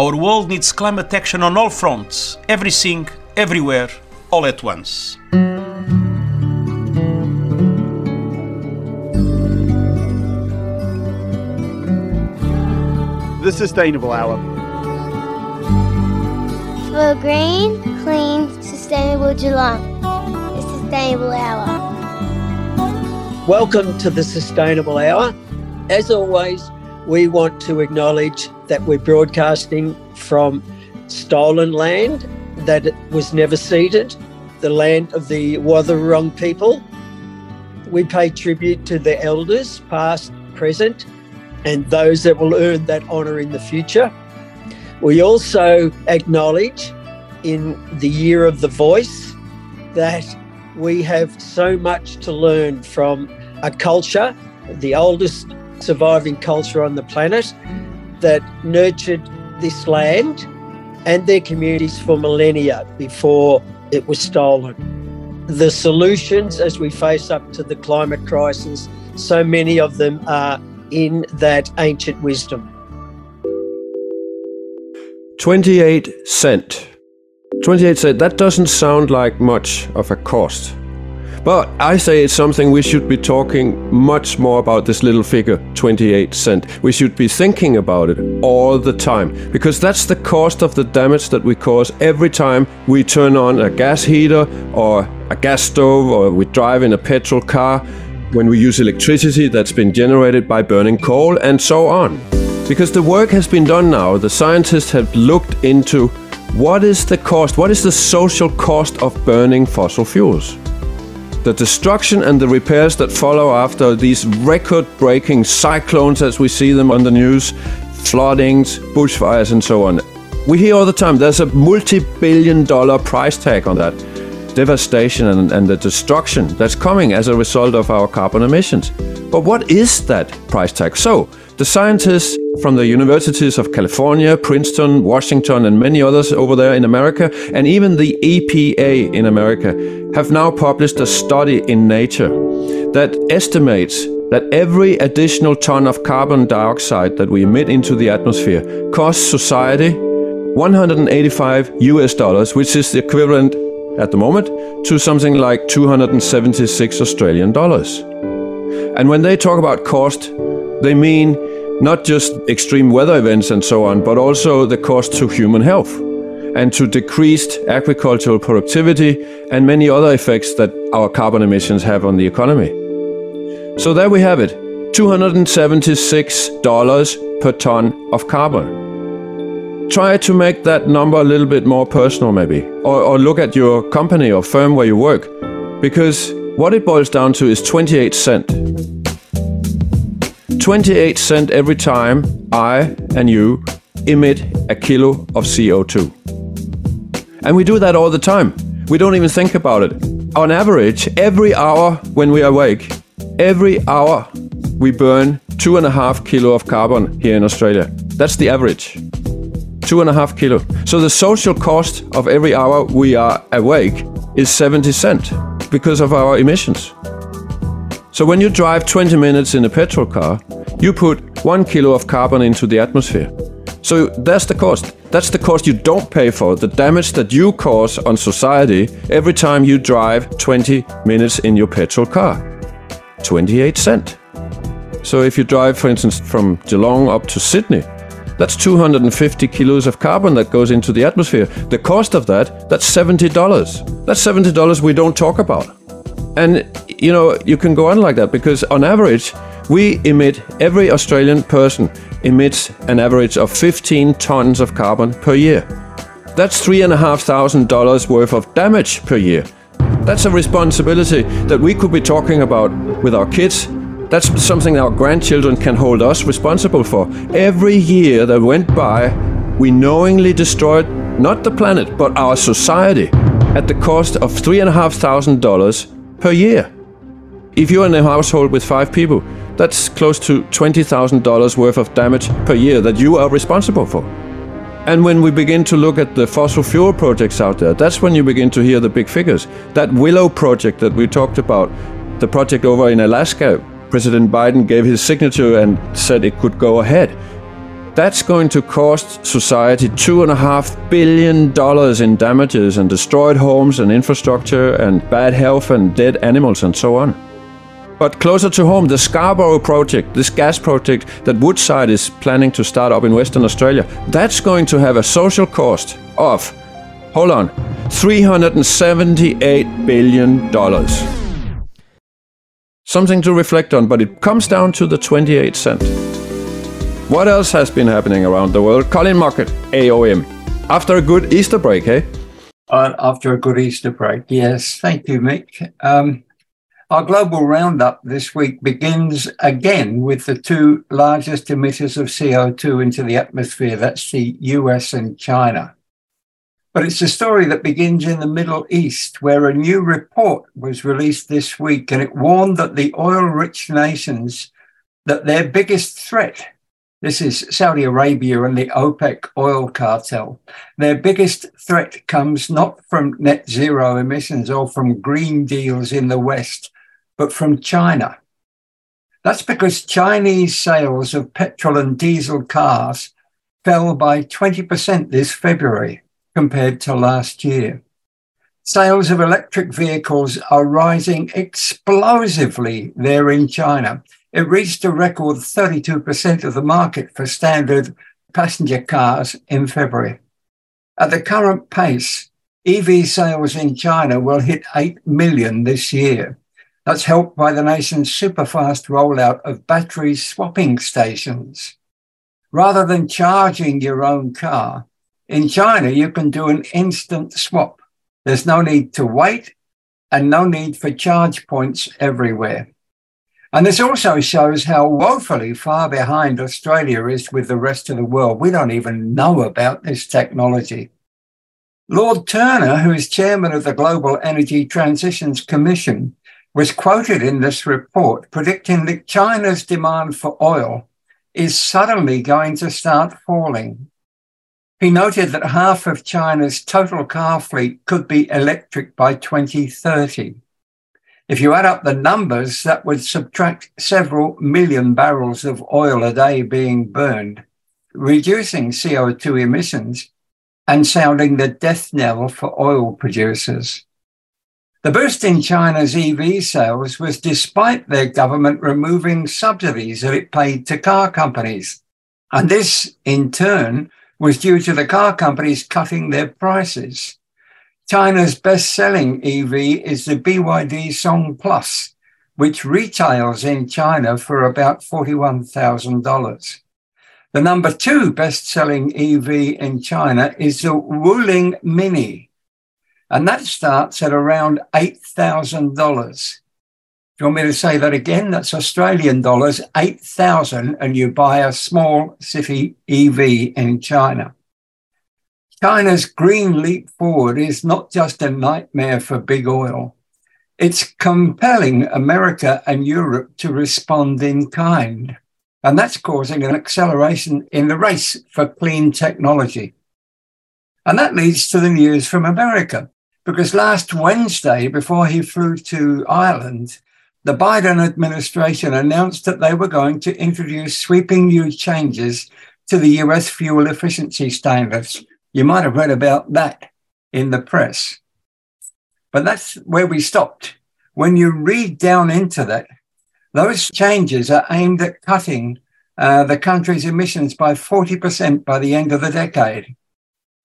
Our world needs climate action on all fronts, everything, everywhere, all at once. The Sustainable Hour. For green, clean, sustainable Geelong. The Sustainable Hour. Welcome to the Sustainable Hour. As always, we want to acknowledge that we're broadcasting from stolen land that was never ceded, the land of the Wathaurong people. We pay tribute to the elders, past, present, and those that will earn that honour in the future. We also acknowledge in the year of the voice that we have so much to learn from a culture, the oldest surviving culture on the planet, that nurtured this land and their communities for millennia before it was stolen. The solutions as we face up to the climate crisis, so many of them are in that ancient wisdom. 28 cent. 28 cent, that doesn't sound like much of a cost. But I say it's something we should be talking much more about this little figure, 28 cent. We should be thinking about it all the time because that's the cost of the damage that we cause every time we turn on a gas heater or a gas stove or we drive in a petrol car, when we use electricity that's been generated by burning coal and so on. Because the work has been done now, the scientists have looked into what is the cost, what is the social cost of burning fossil fuels? The destruction and the repairs that follow after these record breaking cyclones as we see them on the news, floodings, bushfires, and so on. We hear all the time there's a multi billion dollar price tag on that devastation and, and the destruction that's coming as a result of our carbon emissions. But what is that price tag? So, the scientists from the universities of California, Princeton, Washington, and many others over there in America, and even the EPA in America, have now published a study in Nature that estimates that every additional ton of carbon dioxide that we emit into the atmosphere costs society 185 US dollars, which is the equivalent at the moment to something like 276 Australian dollars. And when they talk about cost, they mean not just extreme weather events and so on, but also the cost to human health and to decreased agricultural productivity and many other effects that our carbon emissions have on the economy. So there we have it $276 per ton of carbon. Try to make that number a little bit more personal, maybe, or, or look at your company or firm where you work, because what it boils down to is 28 cent. 28 cent every time I and you emit a kilo of CO2. And we do that all the time. We don't even think about it. On average, every hour when we are awake, every hour we burn two and a half kilo of carbon here in Australia. That's the average. Two and a half kilo. So the social cost of every hour we are awake is 70 cent because of our emissions. So when you drive 20 minutes in a petrol car, you put one kilo of carbon into the atmosphere. So that's the cost. That's the cost you don't pay for, the damage that you cause on society every time you drive 20 minutes in your petrol car. 28 cent. So if you drive, for instance, from Geelong up to Sydney, that's 250 kilos of carbon that goes into the atmosphere. The cost of that, that's $70. That's $70 we don't talk about. And you know, you can go on like that because on average, we emit, every Australian person emits an average of 15 tons of carbon per year. That's $3,500 worth of damage per year. That's a responsibility that we could be talking about with our kids. That's something our grandchildren can hold us responsible for. Every year that went by, we knowingly destroyed not the planet, but our society at the cost of $3,500 per year. If you're in a household with five people, that's close to $20,000 worth of damage per year that you are responsible for. And when we begin to look at the fossil fuel projects out there, that's when you begin to hear the big figures. That Willow project that we talked about, the project over in Alaska, President Biden gave his signature and said it could go ahead. That's going to cost society $2.5 billion in damages and destroyed homes and infrastructure and bad health and dead animals and so on. But closer to home, the Scarborough project, this gas project that Woodside is planning to start up in Western Australia, that's going to have a social cost of, hold on, $378 billion. Something to reflect on, but it comes down to the 28 cent. What else has been happening around the world? Colin Mockett, AOM. After a good Easter break, eh? Uh, after a good Easter break, yes. Thank you, Mick. Um, our global roundup this week begins again with the two largest emitters of CO2 into the atmosphere. That's the US and China. But it's a story that begins in the Middle East, where a new report was released this week, and it warned that the oil-rich nations, that their biggest threat, this is Saudi Arabia and the OPEC oil cartel, their biggest threat comes not from net zero emissions or from green deals in the West, but from China. That's because Chinese sales of petrol and diesel cars fell by 20% this February compared to last year. Sales of electric vehicles are rising explosively there in China. It reached a record 32% of the market for standard passenger cars in February. At the current pace, EV sales in China will hit 8 million this year. That's helped by the nation's super-fast rollout of battery swapping stations. Rather than charging your own car, in China, you can do an instant swap. There's no need to wait and no need for charge points everywhere. And this also shows how woefully far behind Australia is with the rest of the world. We don't even know about this technology. Lord Turner, who is chairman of the Global Energy Transitions Commission, was quoted in this report predicting that China's demand for oil is suddenly going to start falling. He noted that half of China's total car fleet could be electric by 2030. If you add up the numbers, that would subtract several million barrels of oil a day being burned, reducing CO2 emissions and sounding the death knell for oil producers. The boost in China's EV sales was despite their government removing subsidies that it paid to car companies. And this, in turn, was due to the car companies cutting their prices. China's best selling EV is the BYD Song Plus, which retails in China for about $41,000. The number two best selling EV in China is the Wuling Mini, and that starts at around $8,000 Do you want me to say that again? That's Australian dollars, 8,000, and you buy a small city EV in China. China's green leap forward is not just a nightmare for big oil. It's compelling America and Europe to respond in kind. And that's causing an acceleration in the race for clean technology. And that leads to the news from America, because last Wednesday, before he flew to Ireland, the Biden administration announced that they were going to introduce sweeping new changes to the US fuel efficiency standards. You might have read about that in the press. But that's where we stopped. When you read down into that, those changes are aimed at cutting uh, the country's emissions by 40% by the end of the decade.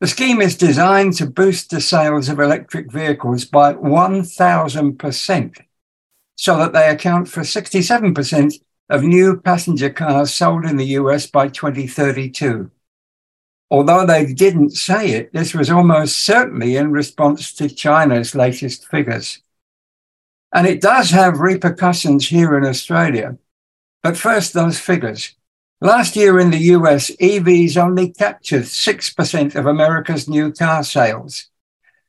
The scheme is designed to boost the sales of electric vehicles by 1,000% so that they account for 67% of new passenger cars sold in the US by 2032. Although they didn't say it, this was almost certainly in response to China's latest figures. And it does have repercussions here in Australia. But first, those figures. Last year in the US, EVs only captured 6% of America's new car sales.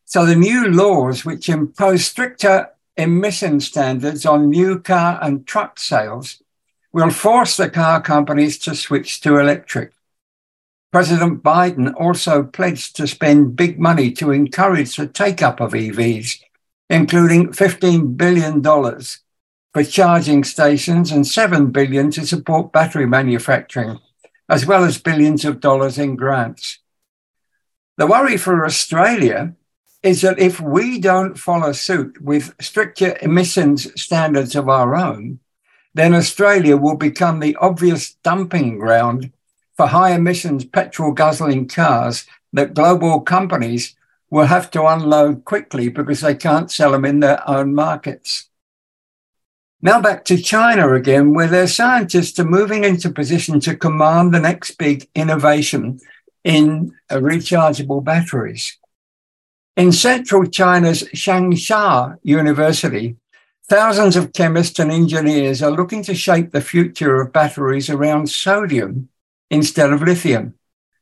So the new laws, which impose stricter emission standards on new car and truck sales will force the car companies to switch to electric. President Biden also pledged to spend big money to encourage the take up of EVs, including $15 billion for charging stations and 7 billion to support battery manufacturing. as well as billions of dollars in grants. The worry for Australia is that if we don't follow suit with stricter emissions standards of our own, then Australia will become the obvious dumping ground for high emissions petrol guzzling cars that global companies will have to unload quickly because they can't sell them in their own markets. Now back to China again, where their scientists are moving into position to command the next big innovation in rechargeable batteries. In central China's Changsha University, thousands of chemists and engineers are looking to shape the future of batteries around sodium instead of lithium.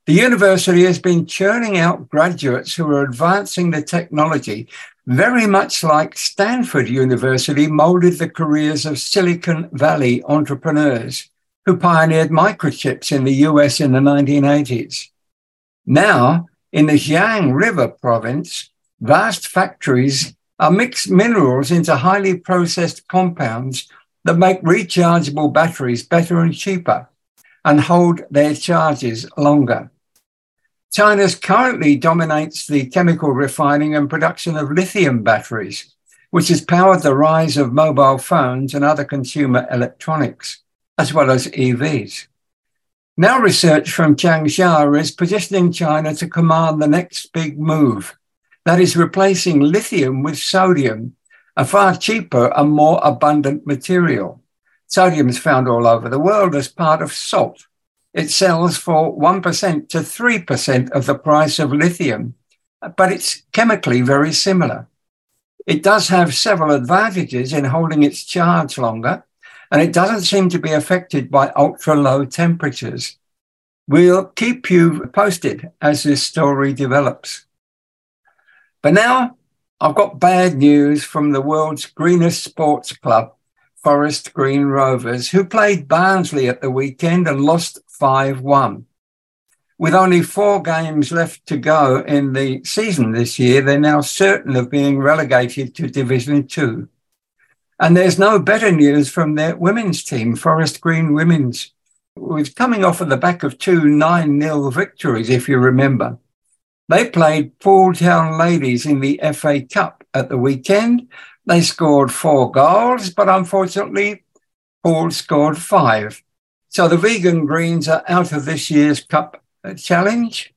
The university has been churning out graduates who are advancing the technology very much like Stanford University molded the careers of Silicon Valley entrepreneurs who pioneered microchips in the US in the 1980s. Now, in the Xiang River province, vast factories are mixed minerals into highly processed compounds that make rechargeable batteries better and cheaper and hold their charges longer. China currently dominates the chemical refining and production of lithium batteries, which has powered the rise of mobile phones and other consumer electronics, as well as EVs. Now, research from Changsha is positioning China to command the next big move that is replacing lithium with sodium, a far cheaper and more abundant material. Sodium is found all over the world as part of salt. It sells for 1% to 3% of the price of lithium, but it's chemically very similar. It does have several advantages in holding its charge longer, and it doesn't seem to be affected by ultra low temperatures. We'll keep you posted as this story develops. But now I've got bad news from the world's greenest sports club, Forest Green Rovers, who played Barnsley at the weekend and lost 5 1. With only four games left to go in the season this year, they're now certain of being relegated to Division 2. And there's no better news from their women's team, Forest Green Women's, was coming off of the back of two 9 0 victories, if you remember. They played Poole Town Ladies in the FA Cup at the weekend. They scored four goals, but unfortunately, Paul scored five. So the Vegan Greens are out of this year's Cup challenge.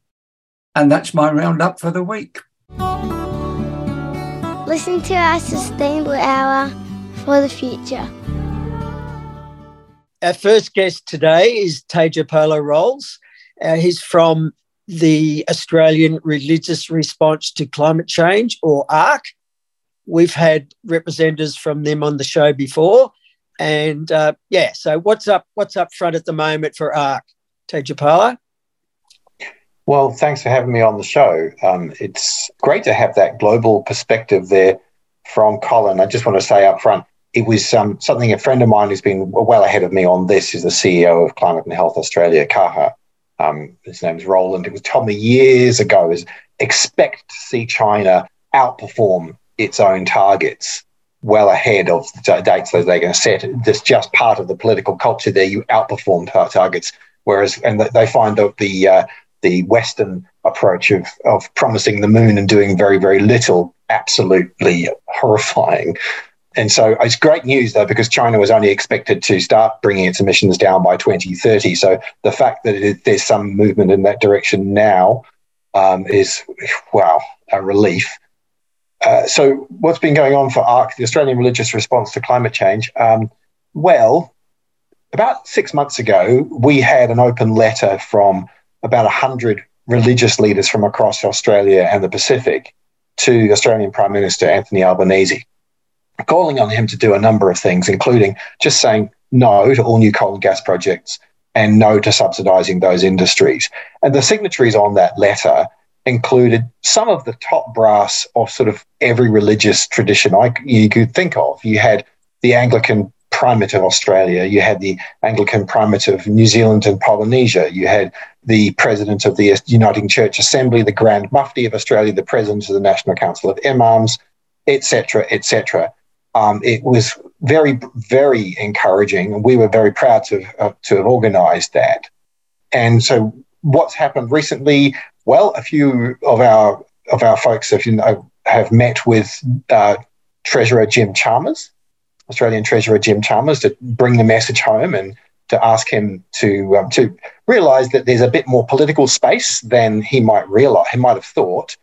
And that's my roundup for the week. Listen to our Sustainable Hour for the future. Our first guest today is Tejopala Rawls. Uh, he's from the Australian Religious Response to Climate Change, or ARC. We've had representatives from them on the show before, and uh, yeah. So what's up? What's up front at the moment for ARC, Tejopala? Well, thanks for having me on the show. Um, it's great to have that global perspective there from Colin. I just want to say up front, it was um, something a friend of mine who's been well ahead of me on this is the CEO of Climate and Health Australia, CAHA. Um, his name's Roland. It was told me years ago is expect to see China outperform its own targets well ahead of the dates that they're going to set. That's just part of the political culture there. You outperform targets, whereas and they find that the uh, the Western approach of of promising the moon and doing very very little absolutely horrifying. And so it's great news, though, because China was only expected to start bringing its emissions down by 2030. So the fact that it, there's some movement in that direction now um, is, wow, a relief. Uh, so what's been going on for ARC, the Australian Religious Response to Climate Change? Um, well, about six months ago, we had an open letter from about 100 religious leaders from across Australia and the Pacific to Australian Prime Minister Anthony Albanese calling on him to do a number of things, including just saying no to all new coal and gas projects and no to subsidising those industries. And the signatories on that letter included some of the top brass of sort of every religious tradition I, you could think of. You had the Anglican primate of Australia, you had the Anglican primate of New Zealand and Polynesia, you had the president of the Uniting Church Assembly, the Grand Mufti of Australia, the president of the National Council of Imams, etc., etc um, it was very, very encouraging. And we were very proud to, uh, to have organised that. and so what's happened recently? Well, a few of our of our folks have you know have met with uh, Treasurer Jim Chalmers, Australian Treasurer Jim Chalmers, to bring the message home and to ask him to um, to realise that there's a bit more political space than he might realise he might have thought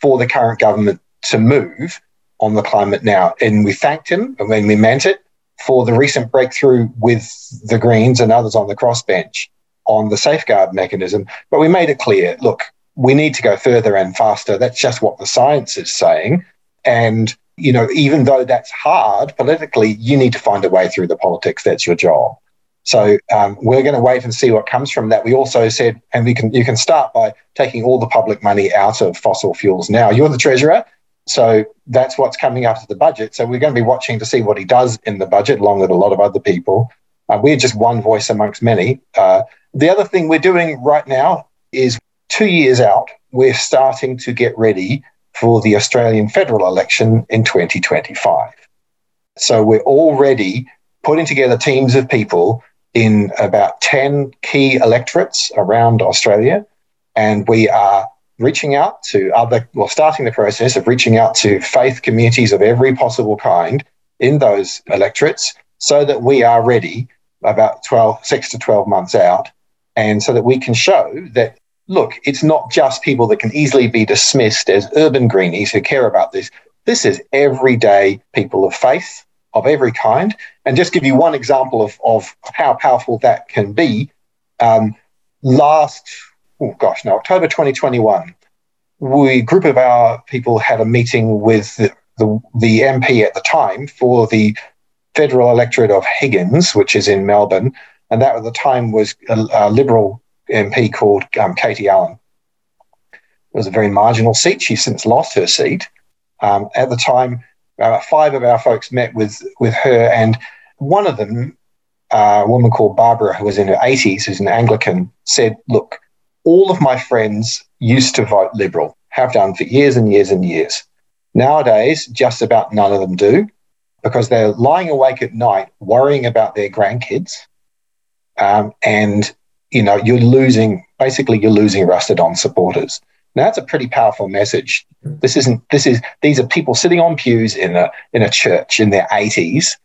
for the current government to move on the climate now. And we thanked him, and we meant it, for the recent breakthrough with the Greens and others on the crossbench on the safeguard mechanism. But we made it clear look, we need to go further and faster. That's just what the science is saying. And, you know, even though that's hard politically, you need to find a way through the politics. That's your job. So um, we're going to wait and see what comes from that. We also said, and we can you can start by taking all the public money out of fossil fuels now. You're the treasurer, so that's what's coming after the budget. So we're going to be watching to see what he does in the budget, along with a lot of other people. Uh, we're just one voice amongst many. Uh, the other thing we're doing right now is two years out, we're starting to get ready for the Australian federal election in 2025. So we're already putting together teams of people in about 10 key electorates around Australia. And we are reaching out to other, well, starting the process of reaching out to faith communities of every possible kind in those electorates so that we are ready about 12, six to 12 months out. And so that we can show that, look, it's not just people that can easily be dismissed as urban greenies who care about this. This is everyday people of faith of every kind. And just give you one example of, of how powerful that can be. Um, last oh gosh, now October 2021, we group of our people had a meeting with the, the, the MP at the time for the federal electorate of Higgins, which is in Melbourne, and that at the time was a, a Liberal MP called um, Katie Allen. It was a very marginal seat. She's since lost her seat. Um, at the time, uh, five of our folks met with with her, and one of them, uh, a woman called Barbara, who was in her 80s, who's an Anglican, said, "Look, all of my friends used to vote Liberal, have done for years and years and years. Nowadays, just about none of them do because they're lying awake at night worrying about their grandkids. Um, and, you know, you're losing, basically, you're losing rusted on supporters. Now that's a pretty powerful message. This isn't. This is. These are people sitting on pews in a in a church in their eighties.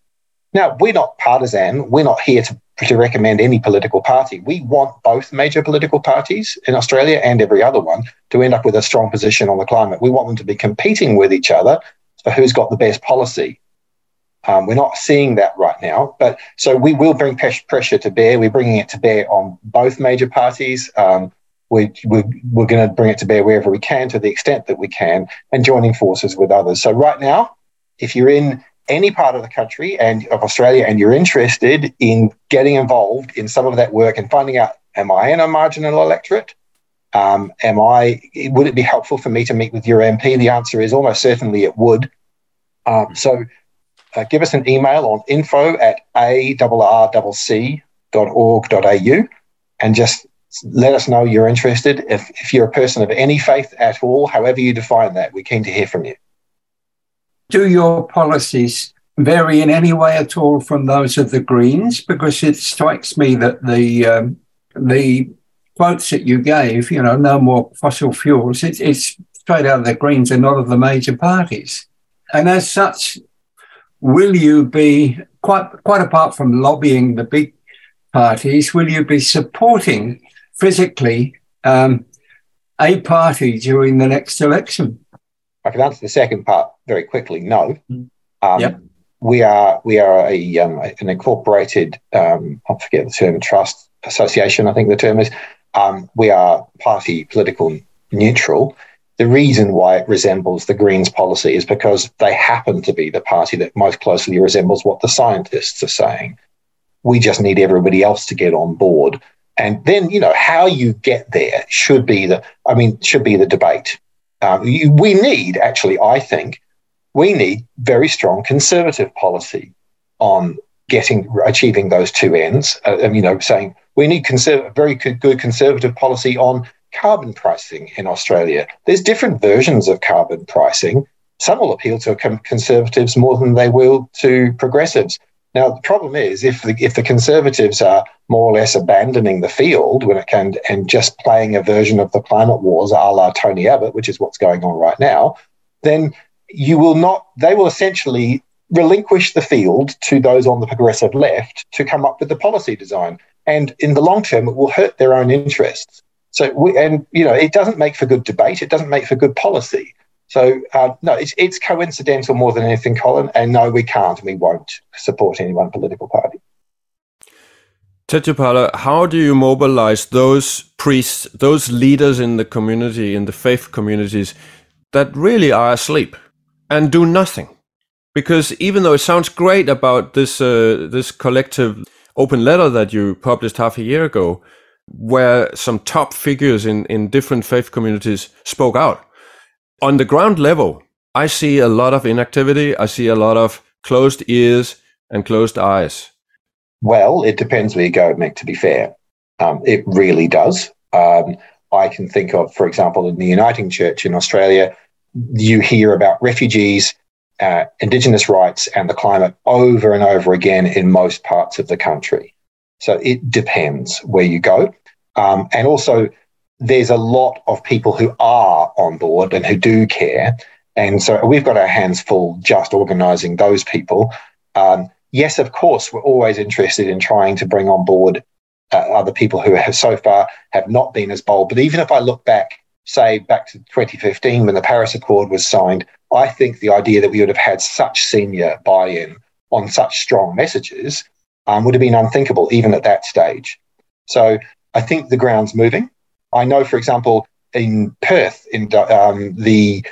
Now we're not partisan. We're not here to to recommend any political party. We want both major political parties in Australia and every other one to end up with a strong position on the climate. We want them to be competing with each other for who's got the best policy. Um, we're not seeing that right now, but so we will bring pressure to bear. We're bringing it to bear on both major parties. Um, we, we're, we're going to bring it to bear wherever we can to the extent that we can and joining forces with others. So, right now, if you're in any part of the country and of Australia and you're interested in getting involved in some of that work and finding out, am I in a marginal electorate? Um, am I? Would it be helpful for me to meet with your MP? The answer is almost certainly it would. Um, so uh, give us an email on info at arrcc.org.au and just let us know you're interested. If, if you're a person of any faith at all, however you define that, we're keen to hear from you do your policies vary in any way at all from those of the Greens? Because it strikes me that the um, the quotes that you gave, you know, no more fossil fuels, it, it's straight out of the Greens and not of the major parties. And as such, will you be quite quite apart from lobbying the big parties, will you be supporting physically um, a party during the next election? I can answer the second part very quickly. No. Mm. Um, yep. We are we are a um, an incorporated um, I forget the term trust association. I think the term is. Um, we are party political neutral. The reason why it resembles the Greens policy is because they happen to be the party that most closely resembles what the scientists are saying. We just need everybody else to get on board. And then, you know, how you get there should be the, I mean, should be the debate. Um, you, we need, actually, I think, we need very strong conservative policy on getting achieving those two ends. Uh, you know, saying we need conserv- very good conservative policy on carbon pricing in Australia. There's different versions of carbon pricing. Some will appeal to conservatives more than they will to progressives. Now, the problem is if the, if the Conservatives are more or less abandoning the field when it can and just playing a version of the climate wars a la Tony Abbott, which is what's going on right now, then you will not, they will essentially relinquish the field to those on the progressive left to come up with the policy design. And in the long term, it will hurt their own interests. So, we, and you know, it doesn't make for good debate. It doesn't make for good policy. So, uh, no, it's, it's coincidental more than anything, Colin. And no, we can't and we won't support any one political party. Tejopala, how do you mobilize those priests, those leaders in the community, in the faith communities, that really are asleep and do nothing? Because even though it sounds great about this uh, this collective open letter that you published half a year ago, where some top figures in, in different faith communities spoke out, on the ground level, I see a lot of inactivity. I see a lot of closed ears and closed eyes. Well, it depends where you go, Mick, to be fair. Um, it really does. Um, I can think of, for example, in the Uniting Church in Australia, you hear about refugees, uh, Indigenous rights, and the climate over and over again in most parts of the country. So it depends where you go. Um, and also, there's a lot of people who are on board and who do care. And so we've got our hands full just organising those people. Um, yes, of course, we're always interested in trying to bring on board uh, other people who have so far have not been as bold. But even if I look back, say back to 2015 when the Paris Accord was signed, I think the idea that we would have had such senior buy-in on such strong messages um, would have been unthinkable even at that stage. So I think the ground's moving. I know, for example, in Perth, in um, the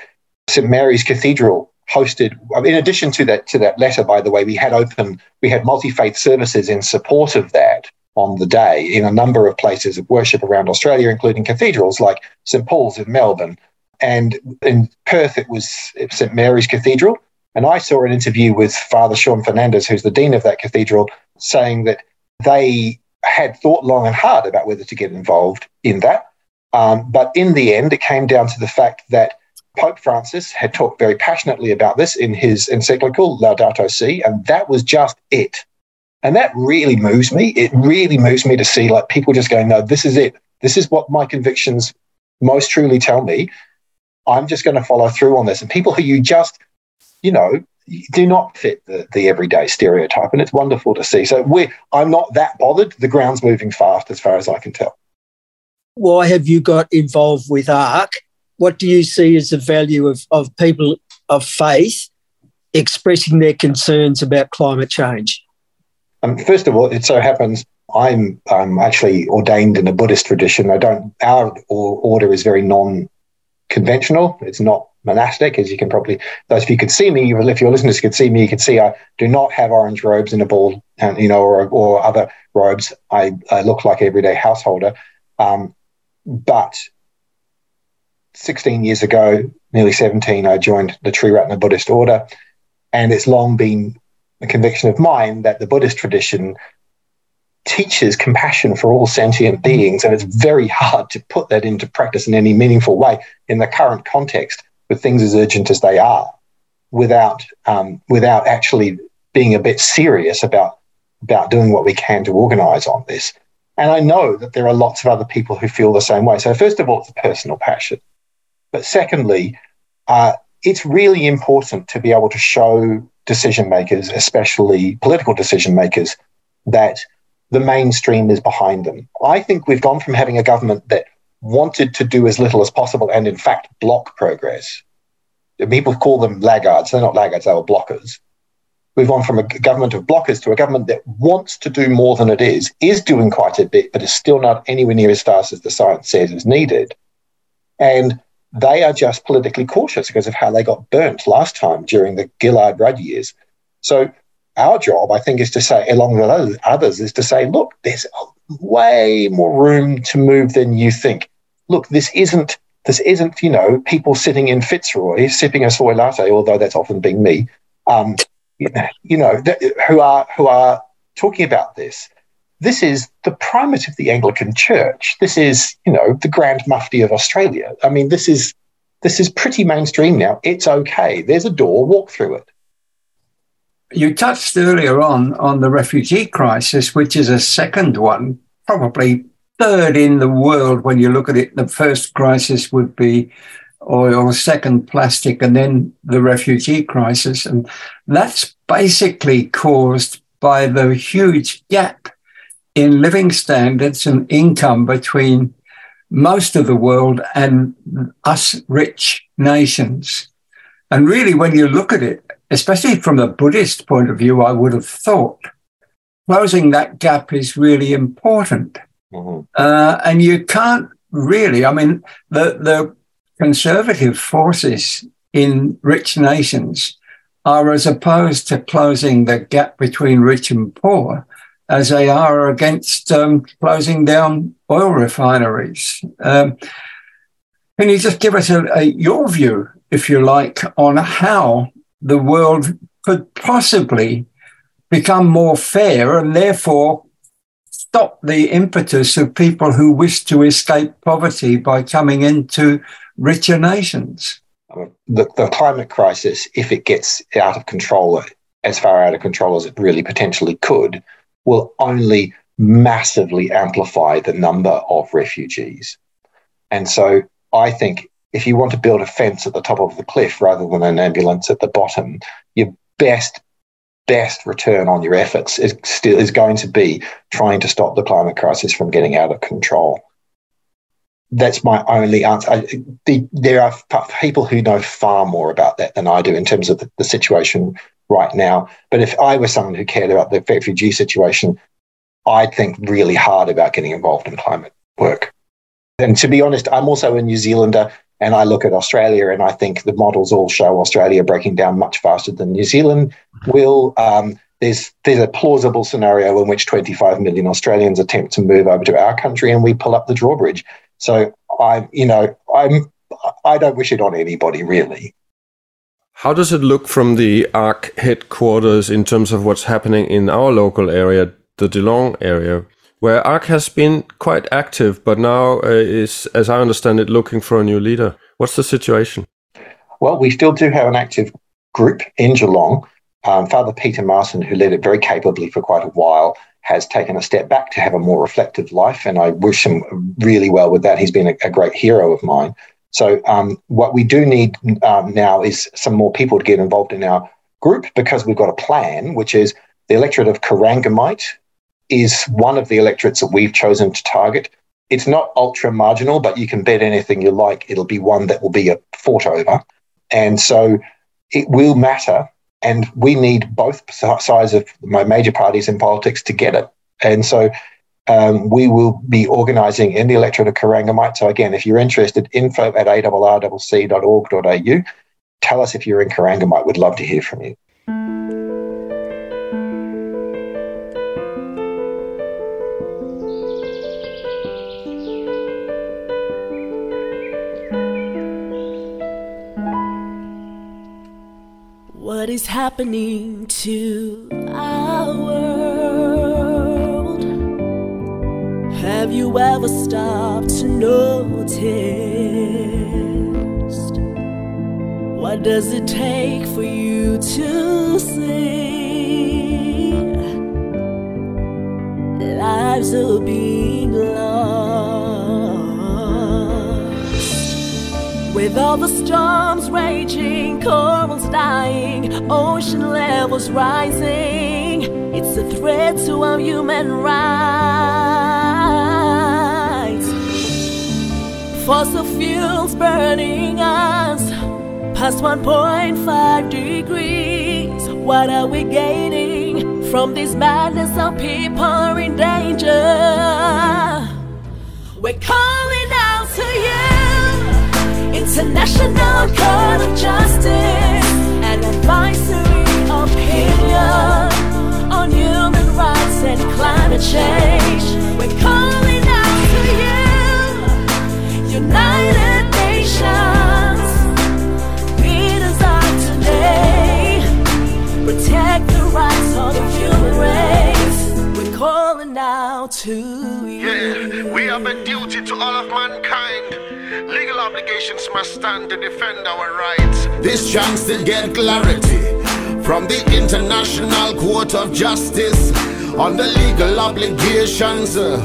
St Mary's Cathedral hosted. In addition to that, to that letter, by the way, we had open, we had multi faith services in support of that on the day in a number of places of worship around Australia, including cathedrals like St Paul's in Melbourne. And in Perth, it was St Mary's Cathedral. And I saw an interview with Father Sean Fernandez, who's the dean of that cathedral, saying that they had thought long and hard about whether to get involved in that. Um, but in the end, it came down to the fact that Pope Francis had talked very passionately about this in his encyclical Laudato Si, and that was just it. And that really moves me. It really moves me to see like people just going, no, this is it. This is what my convictions most truly tell me. I'm just going to follow through on this. And people who you just, you know, do not fit the, the everyday stereotype. And it's wonderful to see. So we I'm not that bothered. The ground's moving fast as far as I can tell. Why have you got involved with ARC? What do you see as the value of, of people of faith expressing their concerns about climate change? Um, first of all, it so happens I'm um, actually ordained in a Buddhist tradition. I don't. Our order is very non-conventional. It's not monastic, as you can probably, those of you could see me, if your listeners could see me, you could see I do not have orange robes and a ball, and you know, or, or other robes. I, I look like everyday householder. Um, but 16 years ago, nearly 17, I joined the Triratna Buddhist order. And it's long been a conviction of mine that the Buddhist tradition teaches compassion for all sentient beings. And it's very hard to put that into practice in any meaningful way in the current context with things as urgent as they are without um, without actually being a bit serious about about doing what we can to organize on this. And I know that there are lots of other people who feel the same way. So first of all, it's a personal passion. But secondly, uh, it's really important to be able to show decision makers, especially political decision makers, that the mainstream is behind them. I think we've gone from having a government that wanted to do as little as possible and, in fact, block progress. People call them laggards. They're not laggards, they were blockers. We've gone from a government of blockers to a government that wants to do more than it is, is doing quite a bit, but is still not anywhere near as fast as the science says is needed. And they are just politically cautious because of how they got burnt last time during the Gillard Rudd years. So our job, I think, is to say, along with others, is to say, look, there's way more room to move than you think. Look, this isn't this isn't you know people sitting in Fitzroy sipping a soy latte, although that's often been me. Um, you know, who are who are talking about this. This is the primate of the Anglican Church. This is, you know, the Grand Mufti of Australia. I mean, this is this is pretty mainstream now. It's okay. There's a door. Walk through it. you touched earlier on on the refugee crisis, which is a second one, probably third in the world when you look at it. The first crisis would be oil, second plastic, and then the refugee crisis. And that's basically caused by the huge gap in living standards and income between most of the world and us rich nations. And really, when you look at it, especially from a Buddhist point of view, I would have thought closing that gap is really important. Mm-hmm. Uh, and you can't really, I mean, the, the conservative forces in rich nations are as opposed to closing the gap between rich and poor as they are against um, closing down oil refineries. Um, can you just give us a, a, your view, if you like, on how the world could possibly become more fair and therefore stop the impetus of people who wish to escape poverty by coming into richer nations? The, the climate crisis, if it gets out of control, as far out of control as it really potentially could, will only massively amplify the number of refugees. And so I think if you want to build a fence at the top of the cliff rather than an ambulance at the bottom, your best best return on your efforts is still is going to be trying to stop the climate crisis from getting out of control. That's my only answer. I, the, there are people who know far more about that than I do in terms of the, the situation right now. But if I were someone who cared about the refugee situation, I'd think really hard about getting involved in climate work. And to be honest, I'm also a New Zealander and I look at Australia and I think the models all show Australia breaking down much faster than New Zealand will. Um, there's there's a plausible scenario in which 25 million Australians attempt to move over to our country and we pull up the drawbridge. So I, you know, I'm I don't wish it on anybody really. How does it look from the ARC headquarters in terms of what's happening in our local area, the Geelong area, where ARC has been quite active, but now uh, is, as I understand it, looking for a new leader? What's the situation? Well, we still do have an active group in Geelong. Um, Father Peter Marson, who led it very capably for quite a while, has taken a step back to have a more reflective life, and I wish him really well with that. He's been a, a great hero of mine. So, um, what we do need um, now is some more people to get involved in our group because we've got a plan, which is the electorate of Corangamite is one of the electorates that we've chosen to target. It's not ultra marginal, but you can bet anything you like, it'll be one that will be a fought over. And so it will matter. And we need both sides of my major parties in politics to get it. And so um, we will be organising in the electorate of Corangamite. So again, if you're interested, info at arrcc.org.au. Tell us if you're in Corangamite. We'd love to hear from you. What is happening to our world? Have you ever stopped to notice? What does it take for you to see? Lives will being With all the storms raging, corals dying, ocean levels rising, it's a threat to our human rights. Fossil fuels burning us past 1.5 degrees. What are we gaining from this madness Our people are in danger? International Court of Justice, an advisory opinion on human rights and climate change. We're calling out to you, United Nations, We designed today. Protect the rights of the human race. We're calling out to you. Yeah, we have a duty to all of mankind. Obligations must stand to defend our rights. This chance to get clarity from the International Court of Justice on the legal obligations. uh,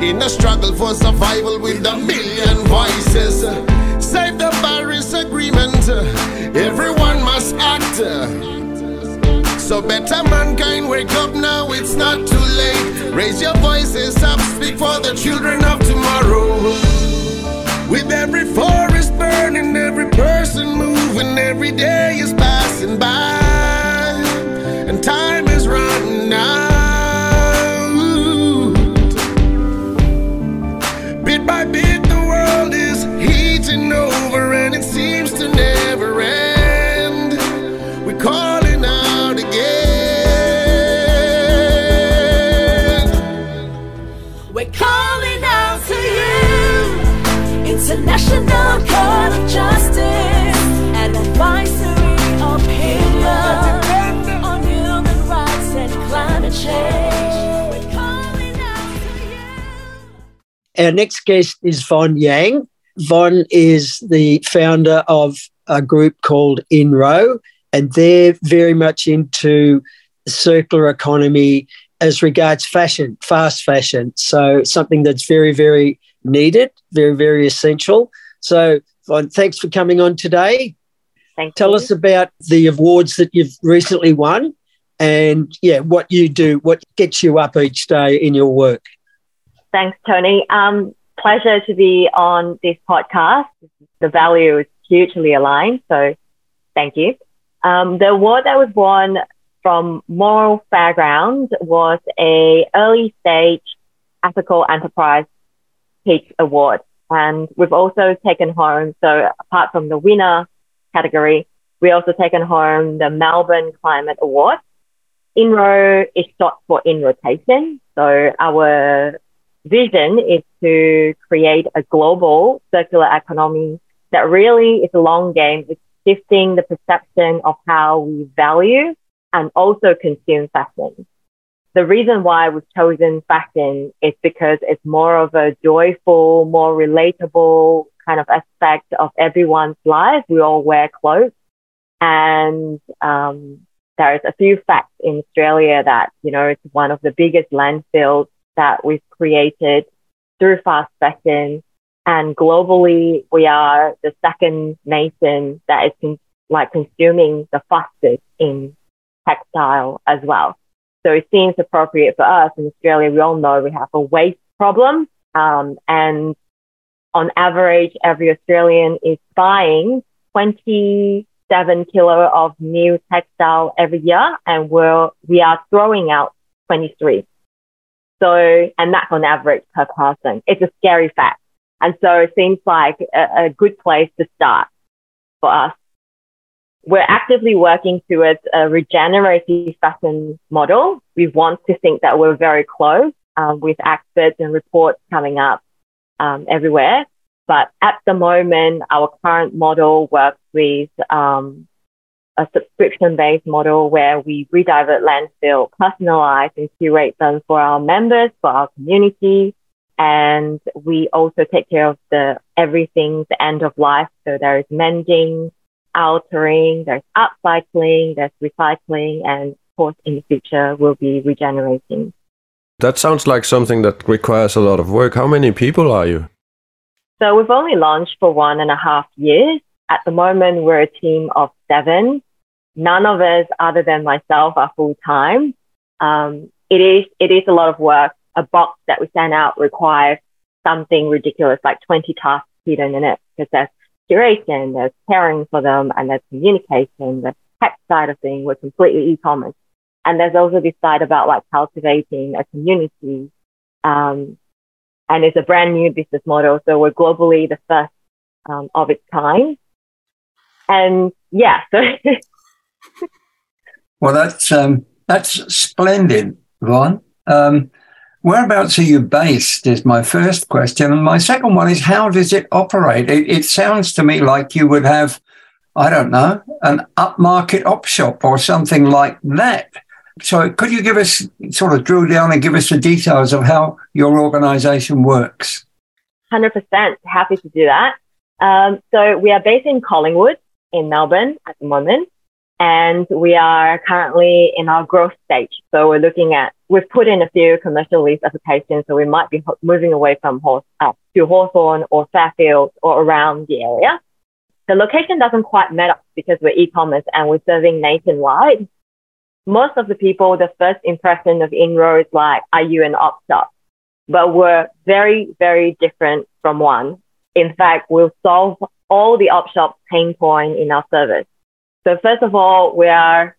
in a struggle for survival with a million voices. Save the Paris Agreement. uh, Everyone must act. uh, so better mankind wake up now, it's not too late. Raise your voices up, speak for the children of tomorrow. With every forest burning, every person moving, every day is passing by. And time is running out. Our next guest is Vonne Yang. Vonne is the founder of a group called InRo, and they're very much into circular economy as regards fashion, fast fashion. So something that's very, very needed, very, very essential. So, Vonne, thanks for coming on today. Thank Tell you. us about the awards that you've recently won and, yeah, what you do, what gets you up each day in your work. Thanks, Tony. Um, pleasure to be on this podcast. The value is hugely aligned, so thank you. Um, the award that was won from Moral Fairground was a early stage ethical enterprise peak award, and we've also taken home. So apart from the winner category, we also taken home the Melbourne Climate Award. InRo is short for in rotation. So our vision is to create a global circular economy that really is a long game. It's shifting the perception of how we value and also consume fashion. The reason why we've chosen fashion is because it's more of a joyful, more relatable kind of aspect of everyone's life. We all wear clothes and, um, there's a few facts in Australia that, you know, it's one of the biggest landfills that we've created through fast fashion. And globally, we are the second nation that is con- like consuming the fastest in textile as well. So it seems appropriate for us in Australia. We all know we have a waste problem. Um, and on average, every Australian is buying 27 kilo of new textile every year, and we're, we are throwing out 23. So, and that's on average per person. It's a scary fact. And so it seems like a, a good place to start for us. We're actively working towards a regenerative fashion model. We want to think that we're very close um, with experts and reports coming up um, everywhere. But at the moment, our current model works with um, a subscription-based model where we redivert landfill, personalize and curate them for our members, for our community. And we also take care of the everything, the end of life. So there is mending, altering, there's upcycling, there's recycling, and of course in the future we'll be regenerating. That sounds like something that requires a lot of work. How many people are you? So we've only launched for one and a half years. At the moment, we're a team of seven. None of us, other than myself, are full time. Um, it is it is a lot of work. A box that we send out requires something ridiculous, like 20 tasks hidden in it, because there's curation, there's caring for them, and there's communication, the tech side of things. We're completely e-commerce, and there's also this side about like cultivating a community. Um, and it's a brand new business model. So we're globally the first um, of its kind. And yeah, so Well, that's um, that's splendid, Vonne. Um, whereabouts are you based? Is my first question, and my second one is how does it operate? It, it sounds to me like you would have, I don't know, an upmarket op shop or something like that. So, could you give us sort of drill down and give us the details of how your organisation works? 100% happy to do that. Um, so we are based in Collingwood in Melbourne at the moment. and we are currently in our growth stage. So we're looking at, we've put in a few commercial lease applications, so we might be moving away from horse, uh, to Hawthorn or Fairfield or around the area. The location doesn't quite matter because we're e-commerce and we're serving nationwide. Most of the people, the first impression of InRo's like, are you an op shop? But we're very, very different from one. In fact, we'll solve all the op shop pain point in our service. So first of all, we are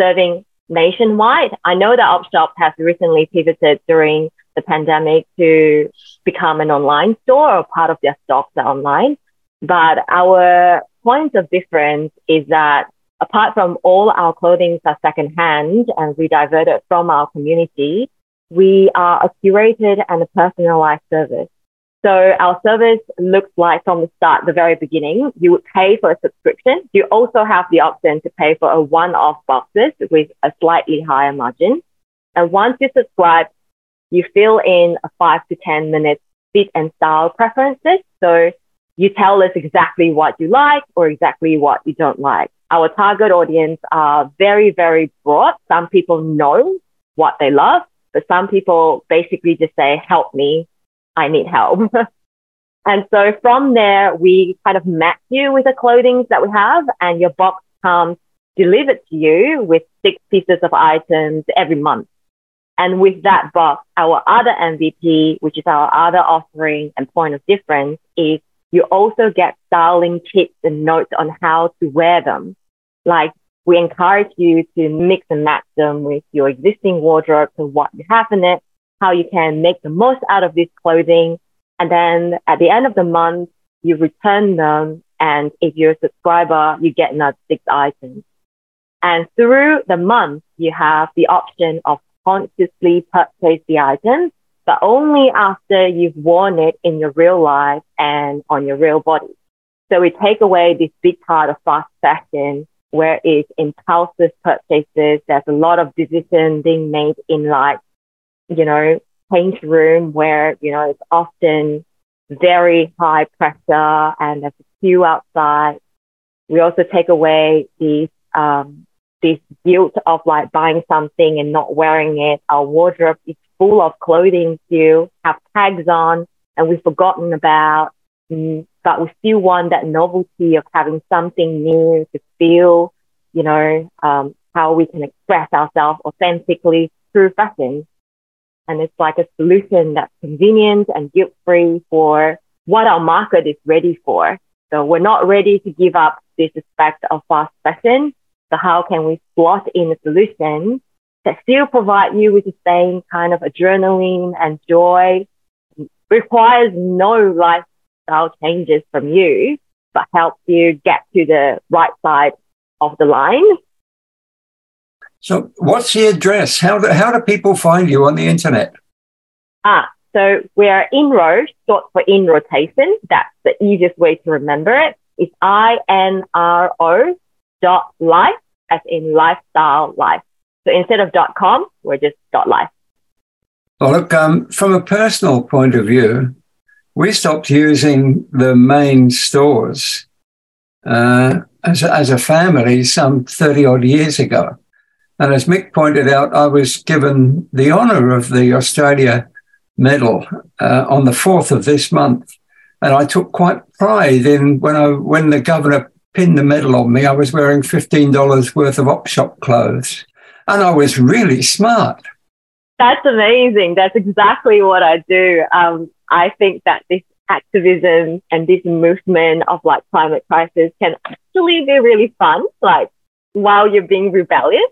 serving nationwide. I know that OpShop has recently pivoted during the pandemic to become an online store or part of their stocks are online. But our point of difference is that apart from all our clothing are secondhand and we diverted from our community, we are a curated and a personalized service. So our service looks like from the start, the very beginning, you would pay for a subscription. You also have the option to pay for a one-off boxes with a slightly higher margin. And once you subscribe, you fill in a five to 10 minutes fit and style preferences. So you tell us exactly what you like or exactly what you don't like. Our target audience are very, very broad. Some people know what they love, but some people basically just say, help me I need help. and so from there, we kind of match you with the clothing that we have and your box comes delivered to you with six pieces of items every month. And with that box, our other MVP, which is our other offering and point of difference is you also get styling tips and notes on how to wear them. Like we encourage you to mix and match them with your existing wardrobe and what you have in it how you can make the most out of this clothing. And then at the end of the month, you return them. And if you're a subscriber, you get another six items. And through the month, you have the option of consciously purchase the items, but only after you've worn it in your real life and on your real body. So we take away this big part of fast fashion where it's impulsive purchases. There's a lot of decisions being made in like you know, paint room where, you know, it's often very high pressure and there's a queue outside. We also take away these, um, this guilt of like buying something and not wearing it. Our wardrobe is full of clothing still, have tags on and we've forgotten about, mm, but we still want that novelty of having something new to feel, you know, um, how we can express ourselves authentically through fashion. And it's like a solution that's convenient and guilt free for what our market is ready for. So we're not ready to give up this aspect of fast fashion. So how can we slot in a solution that still provide you with the same kind of adrenaline and joy, requires no lifestyle changes from you, but helps you get to the right side of the line so, what's the address? How do, how do people find you on the internet? Ah, so we are InRo, short for in rotation. That's the easiest way to remember it. It's I N R O dot life, as in lifestyle life. So instead of dot com, we're just dot life. Well, look, um, from a personal point of view, we stopped using the main stores uh, as, a, as a family some 30 odd years ago. And as Mick pointed out, I was given the honour of the Australia medal uh, on the 4th of this month. And I took quite pride in when I when the governor pinned the medal on me, I was wearing $15 worth of op shop clothes. And I was really smart. That's amazing. That's exactly what I do. Um, I think that this activism and this movement of like climate crisis can actually be really fun, like while you're being rebellious.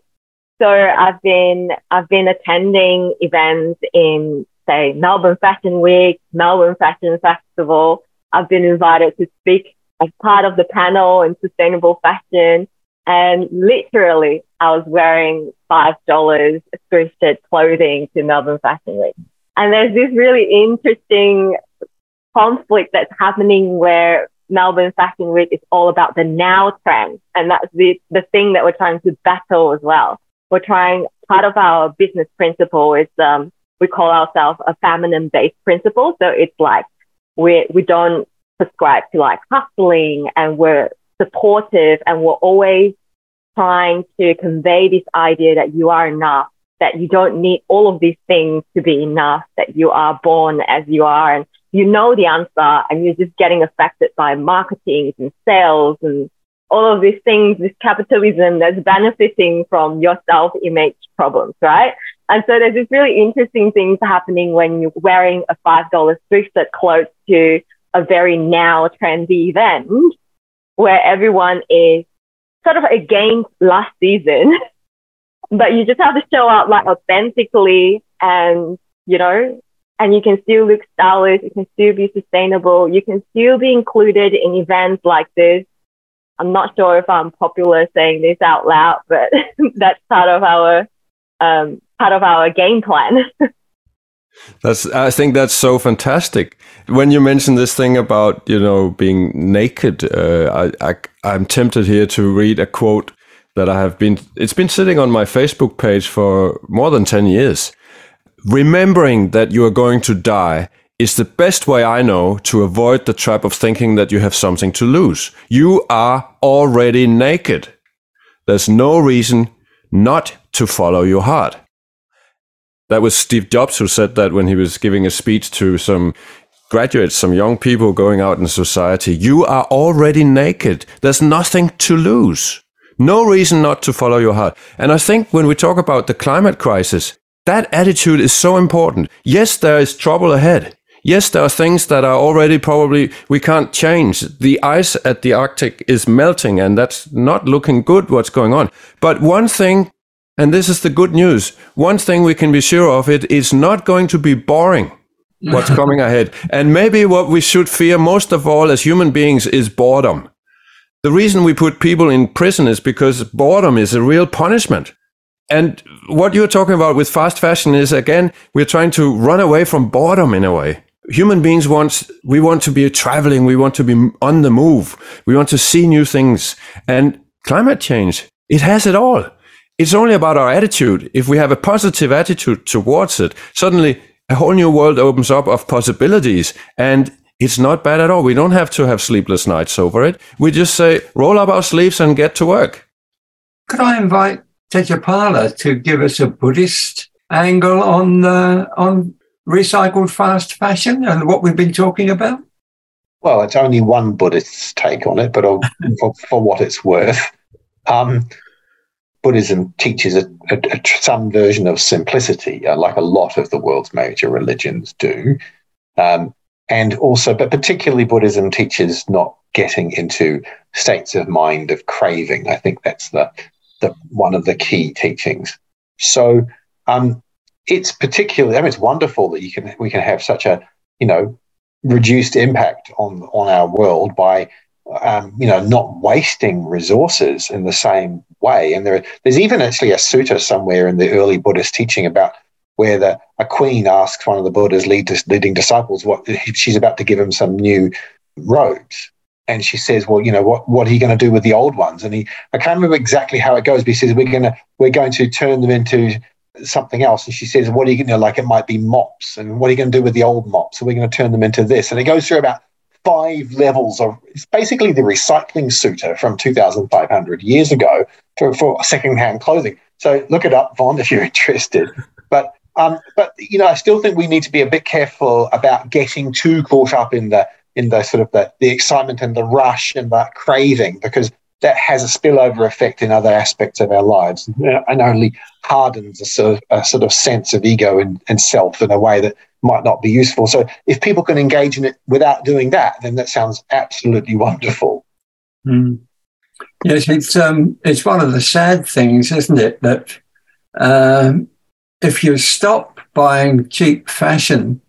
So I've been I've been attending events in say Melbourne Fashion Week, Melbourne Fashion Festival. I've been invited to speak as part of the panel in sustainable fashion. And literally, I was wearing five dollars thrifted clothing to Melbourne Fashion Week. And there's this really interesting conflict that's happening where Melbourne Fashion Week is all about the now trend. And that's the, the thing that we're trying to battle as well we're trying, part of our business principle is, um, we call ourselves a feminine based principle. So it's like we, we don't prescribe to like hustling and we're supportive and we're always trying to convey this idea that you are enough, that you don't need all of these things to be enough, that you are born as you are and you know the answer and you're just getting affected by marketing and sales and all of these things, this capitalism that's benefiting from your self-image problems, right? And so there's this really interesting things happening when you're wearing a $5 thrifted clothes to a very now trendy event where everyone is sort of against last season, but you just have to show up like authentically and, you know, and you can still look stylish, you can still be sustainable, you can still be included in events like this. I'm not sure if I'm popular saying this out loud, but that's part of our um, part of our game plan. That's I think that's so fantastic. When you mention this thing about you know being naked, uh, I, I I'm tempted here to read a quote that I have been. It's been sitting on my Facebook page for more than ten years. Remembering that you are going to die is the best way I know to avoid the trap of thinking that you have something to lose. You are already naked. There's no reason not to follow your heart. That was Steve Jobs who said that when he was giving a speech to some graduates, some young people going out in society. You are already naked. There's nothing to lose. No reason not to follow your heart. And I think when we talk about the climate crisis, that attitude is so important. Yes, there is trouble ahead. Yes, there are things that are already probably we can't change. The ice at the Arctic is melting and that's not looking good what's going on. But one thing and this is the good news. One thing we can be sure of it is not going to be boring what's coming ahead. And maybe what we should fear most of all as human beings is boredom. The reason we put people in prison is because boredom is a real punishment. And what you're talking about with fast fashion is again, we're trying to run away from boredom in a way. Human beings want, we want to be traveling, we want to be on the move, we want to see new things. And climate change, it has it all. It's only about our attitude. If we have a positive attitude towards it, suddenly a whole new world opens up of possibilities. And it's not bad at all. We don't have to have sleepless nights over it. We just say, roll up our sleeves and get to work. Could I invite Tejopala to give us a Buddhist angle on uh, on recycled fast fashion and what we've been talking about? Well, it's only one Buddhist's take on it, but for, for what it's worth. Um, Buddhism teaches a, a, a, some version of simplicity, uh, like a lot of the world's major religions do. Um, and also, but particularly Buddhism teaches not getting into states of mind of craving. I think that's the, the one of the key teachings. So um, it's particularly, I mean, it's wonderful that you can we can have such a you know reduced impact on on our world by um, you know, not wasting resources in the same way. And there, there's even actually a sutta somewhere in the early Buddhist teaching about where the, a queen asks one of the Buddha's lead, leading disciples what she's about to give him some new robes. And she says, "Well, you know what? What are you going to do with the old ones?" And he, I can't remember exactly how it goes, but he says, "We're going to we're going to turn them into something else." And she says, "What are you going to like? It might be mops, and what are you going to do with the old mops? So we're going to turn them into this." And it goes through about five levels of it's basically the recycling sutta from 2,500 years ago for, for secondhand clothing. So look it up, Vonne, if you're interested. But um, but you know, I still think we need to be a bit careful about getting too caught up in the in the sort of the, the excitement and the rush and that craving because that has a spillover effect in other aspects of our lives and only hardens a sort of, a sort of sense of ego and, and self in a way that might not be useful. So if people can engage in it without doing that, then that sounds absolutely wonderful. Mm. Yes, it's um, it's one of the sad things, isn't it, that um, if you stop buying cheap fashion,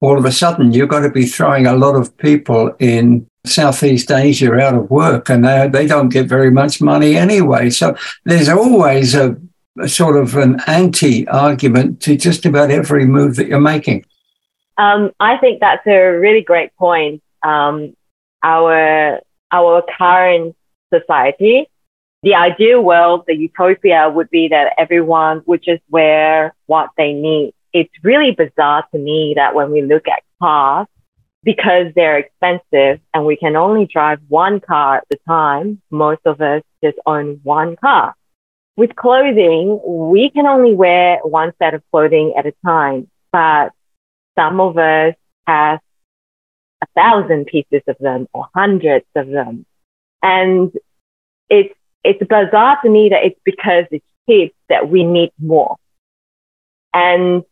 all of a sudden you're going to be throwing a lot of people in Southeast Asia out of work, and they they don't get very much money anyway. So there's always a, a sort of an anti argument to just about every move that you're making. Um, I think that's a really great point. Um, our our current society, the ideal world, the utopia would be that everyone would just wear what they need. It's really bizarre to me that when we look at class, because they're expensive and we can only drive one car at the time, most of us just own one car. With clothing, we can only wear one set of clothing at a time, but some of us have a thousand pieces of them or hundreds of them. And it's, it's bizarre to me that it's because it's cheap that we need more. And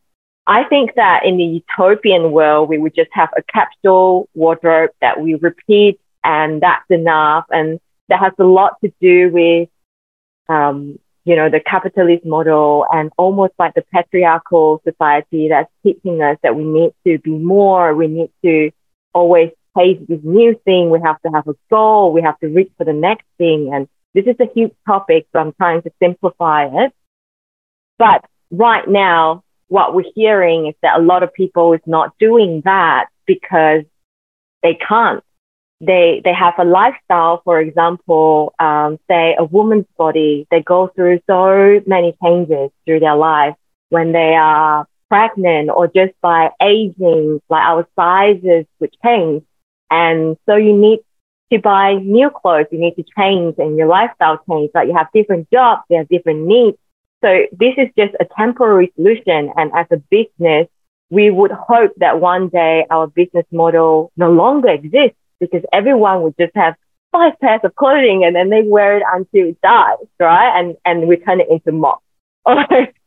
I think that in the utopian world, we would just have a capsule wardrobe that we repeat and that's enough. And that has a lot to do with, um, you know, the capitalist model and almost like the patriarchal society that's teaching us that we need to be more, we need to always chase this new thing, we have to have a goal, we have to reach for the next thing. And this is a huge topic, so I'm trying to simplify it. But right now, what we're hearing is that a lot of people is not doing that because they can't. They they have a lifestyle, for example, um, say a woman's body. They go through so many changes through their life when they are pregnant or just by aging, like our sizes would change, and so you need to buy new clothes. You need to change, and your lifestyle change. Like you have different jobs, you have different needs so this is just a temporary solution. And as a business, we would hope that one day our business model no longer exists because everyone would just have five pairs of clothing and then they wear it until it dies, right? And, and we turn it into mock.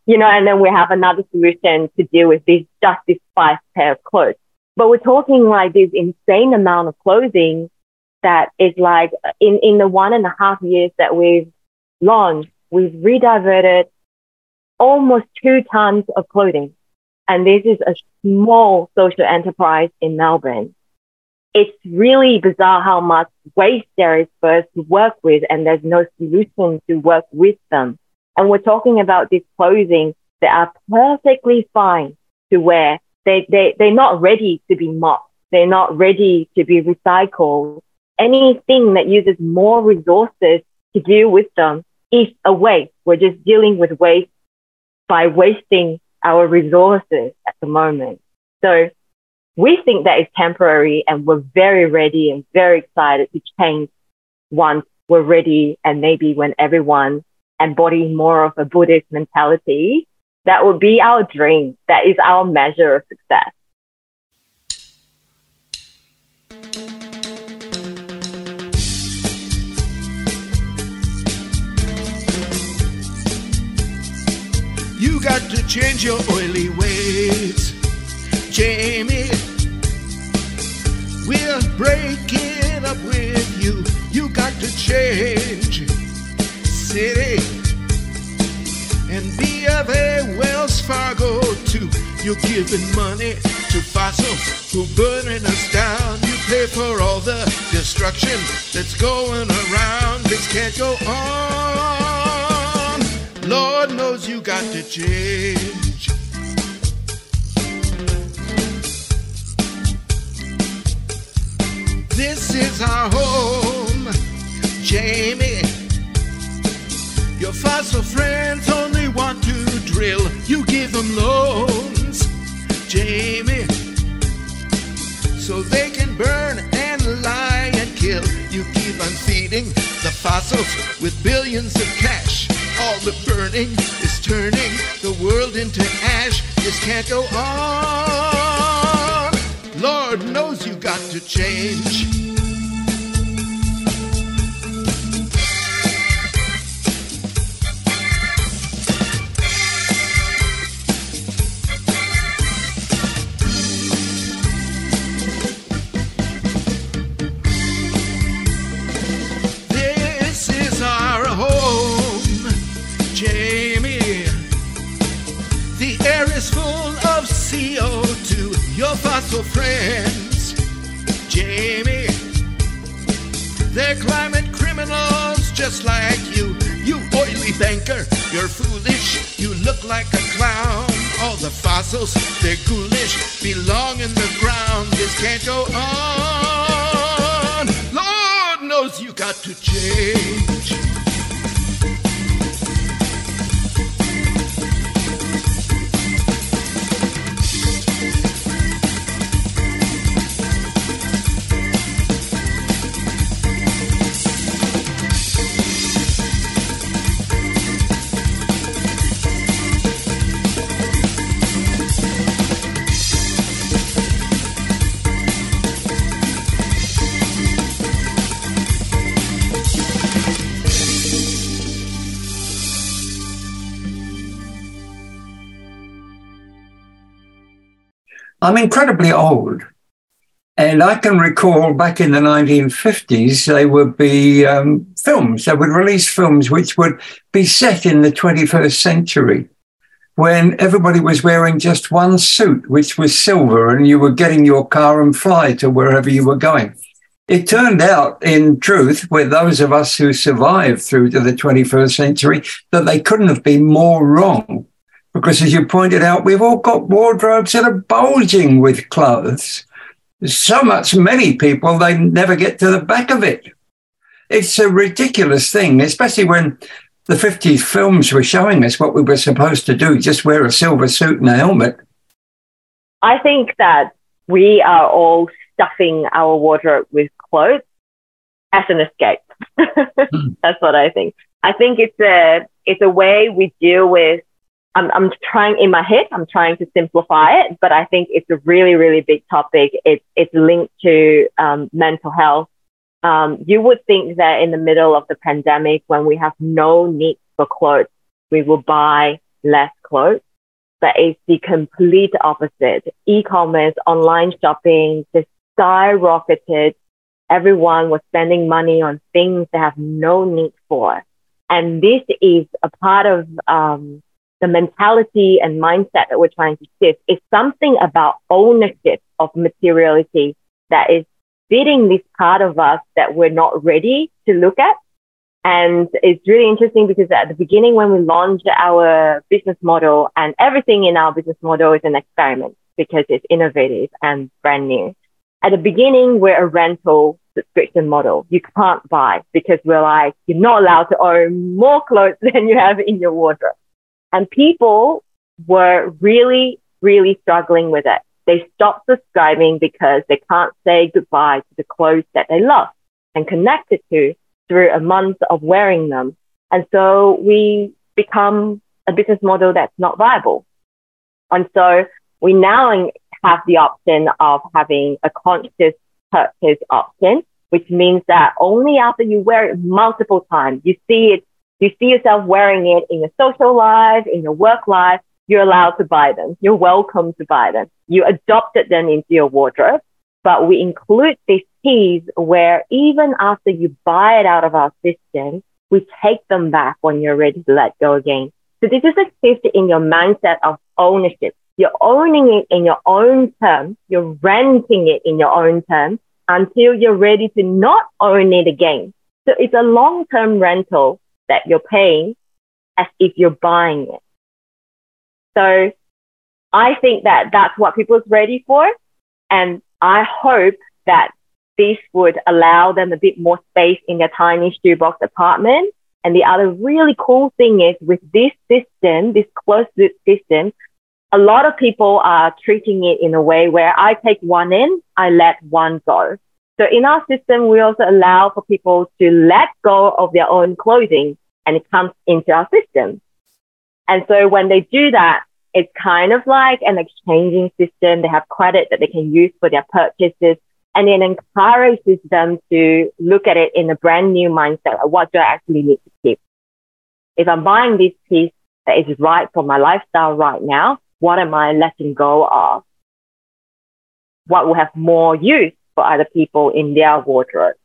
you know, and then we have another solution to deal with this, just this five pair of clothes. But we're talking like this insane amount of clothing that is like in, in the one and a half years that we've launched, we've rediverted almost two tons of clothing. And this is a small social enterprise in Melbourne. It's really bizarre how much waste there is for us to work with and there's no solution to work with them. And we're talking about this clothing that are perfectly fine to wear. They, they, they're not ready to be mopped. They're not ready to be recycled. Anything that uses more resources to deal with them is a waste. We're just dealing with waste by wasting our resources at the moment. So we think that is temporary and we're very ready and very excited to change once we're ready and maybe when everyone embodies more of a Buddhist mentality, that would be our dream. That is our measure of success. Got to change your oily ways, Jamie. We're breaking up with you. You got to change, Citi, and be of a Wells Fargo too. You're giving money to fossils who burning us down. You pay for all the destruction that's going around. This can't go on. Lord knows you got to change. This is our home, Jamie. Your fossil friends only want to drill. You give them loans, Jamie, so they can burn and lie and kill. You keep on feeding the fossils with billions of cash all the burning is turning the world into ash. This can't go on. Lord knows you got to change. I'm incredibly old. And I can recall back in the 1950s, they would be um, films, they would release films which would be set in the 21st century when everybody was wearing just one suit, which was silver, and you were getting your car and fly to wherever you were going. It turned out, in truth, with those of us who survived through to the 21st century, that they couldn't have been more wrong. Because as you pointed out, we've all got wardrobes that are bulging with clothes so much many people they never get to the back of it. It's a ridiculous thing, especially when the 50s films were showing us what we were supposed to do just wear a silver suit and a helmet. I think that we are all stuffing our wardrobe with clothes as an escape. Hmm. That's what I think. I think it's a it's a way we deal with I'm, I'm trying in my head, I'm trying to simplify it, but I think it's a really, really big topic. It's, it's linked to um, mental health. Um, you would think that in the middle of the pandemic, when we have no need for clothes, we will buy less clothes, but it's the complete opposite. E-commerce, online shopping just skyrocketed. Everyone was spending money on things they have no need for. And this is a part of, um, the mentality and mindset that we're trying to shift is something about ownership of materiality that is fitting this part of us that we're not ready to look at. And it's really interesting because at the beginning, when we launched our business model and everything in our business model is an experiment because it's innovative and brand new. At the beginning, we're a rental subscription model. You can't buy because we're like, you're not allowed to own more clothes than you have in your wardrobe. And people were really, really struggling with it. They stopped subscribing because they can't say goodbye to the clothes that they love and connected to through a month of wearing them. And so we become a business model that's not viable. And so we now have the option of having a conscious purchase option, which means that only after you wear it multiple times, you see it you see yourself wearing it in your social life, in your work life, you're allowed to buy them. You're welcome to buy them. You adopted them into your wardrobe, but we include this piece where even after you buy it out of our system, we take them back when you're ready to let go again. So this is a shift in your mindset of ownership. You're owning it in your own terms. You're renting it in your own terms until you're ready to not own it again. So it's a long-term rental that you're paying as if you're buying it. So I think that that's what people are ready for. And I hope that this would allow them a bit more space in their tiny shoebox apartment. And the other really cool thing is with this system, this closed loop system, a lot of people are treating it in a way where I take one in, I let one go. So in our system, we also allow for people to let go of their own clothing and it comes into our system. And so when they do that, it's kind of like an exchanging system. They have credit that they can use for their purchases and it encourages them to look at it in a brand new mindset. What do I actually need to keep? If I'm buying this piece that is right for my lifestyle right now, what am I letting go of? What will have more use for other people in their wardrobe,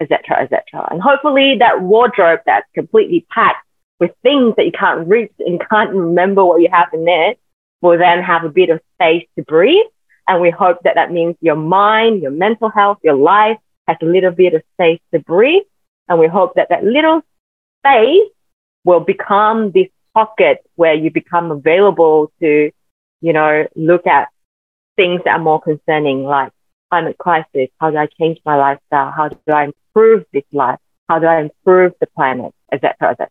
etc., etc. And hopefully that wardrobe that's completely packed with things that you can't reach and can't remember what you have in there will then have a bit of space to breathe. And we hope that that means your mind, your mental health, your life has a little bit of space to breathe. And we hope that that little space will become this pocket where you become available to, you know, look at things that are more concerning, like climate crisis? How do I change my lifestyle? How do I improve this life? How do I improve the planet, etc., etc.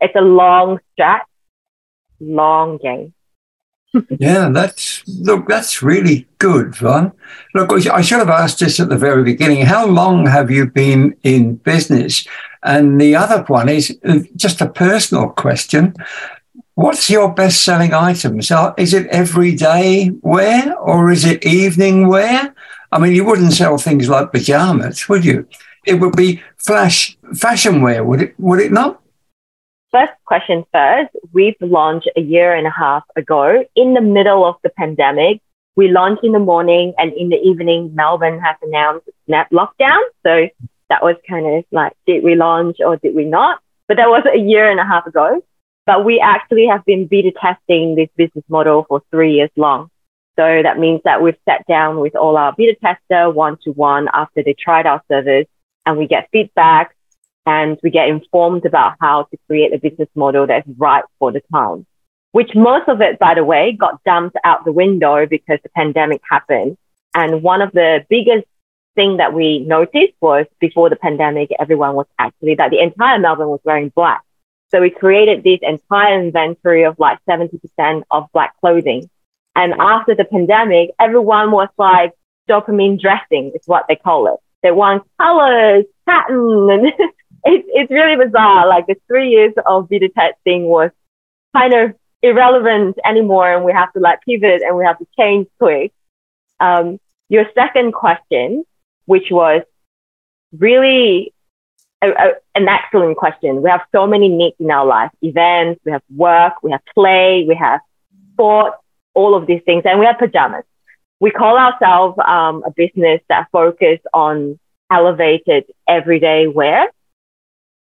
It's a long stretch, long game. yeah, that's look, that's really good, Vonne. Look, I should have asked this at the very beginning. How long have you been in business? And the other one is uh, just a personal question. What's your best selling items? Is it everyday wear or is it evening wear? I mean, you wouldn't sell things like pajamas, would you? It would be flash fashion wear, would it? Would it not? First question first. We've launched a year and a half ago in the middle of the pandemic we launched in the morning and in the evening, Melbourne has announced snap lockdown. So that was kind of like, did we launch or did we not? But that was a year and a half ago. But we actually have been beta testing this business model for three years long. So that means that we've sat down with all our beta tester one to one after they tried our service and we get feedback and we get informed about how to create a business model that's right for the time, which most of it, by the way, got dumped out the window because the pandemic happened. And one of the biggest thing that we noticed was before the pandemic, everyone was actually that the entire Melbourne was wearing black. So we created this entire inventory of like 70% of black clothing. And after the pandemic, everyone was like dopamine dressing is what they call it. They want colors, pattern, and it's, it's really bizarre. Like the three years of beta testing was kind of irrelevant anymore. And we have to like pivot and we have to change quick. Um, your second question, which was really a, a, an excellent question. We have so many needs in our life, events, we have work, we have play, we have sport, all of these things, and we have pajamas. We call ourselves um, a business that focus on elevated everyday wear.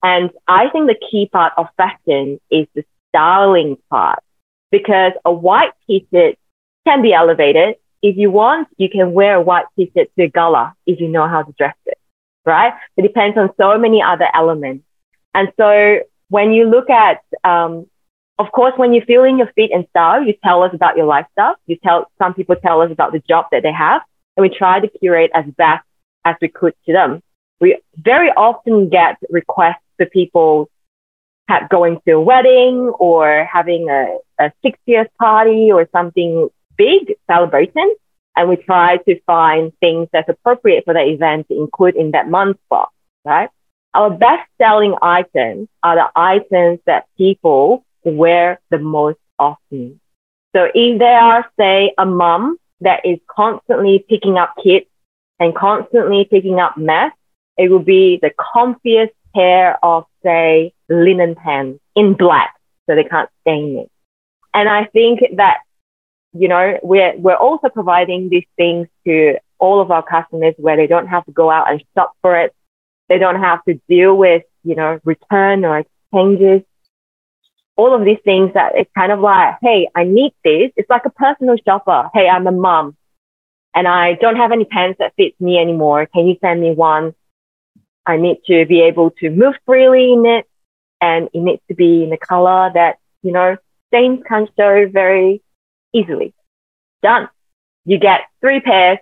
And I think the key part of fashion is the styling part because a white t-shirt can be elevated. If you want, you can wear a white t-shirt to a gala if you know how to dress it, right? It depends on so many other elements. And so when you look at, um, of course, when you're feeling your fit and style, you tell us about your lifestyle. You tell, some people tell us about the job that they have and we try to curate as best as we could to them. We very often get requests for people going to a wedding or having a, a 60th party or something big celebration. And we try to find things that's appropriate for that event to include in that month box, right? Our best selling items are the items that people wear the most often. So if they are, say, a mom that is constantly picking up kids and constantly picking up mess, it will be the comfiest pair of, say, linen pants in black, so they can't stain it. And I think that, you know, we're, we're also providing these things to all of our customers where they don't have to go out and shop for it. They don't have to deal with, you know, return or exchanges. All of these things that it's kind of like, hey, I need this. It's like a personal shopper. Hey, I'm a mom and I don't have any pants that fits me anymore. Can you send me one? I need to be able to move freely in it and it needs to be in a color that, you know, stains can't show very easily. Done. You get three pairs,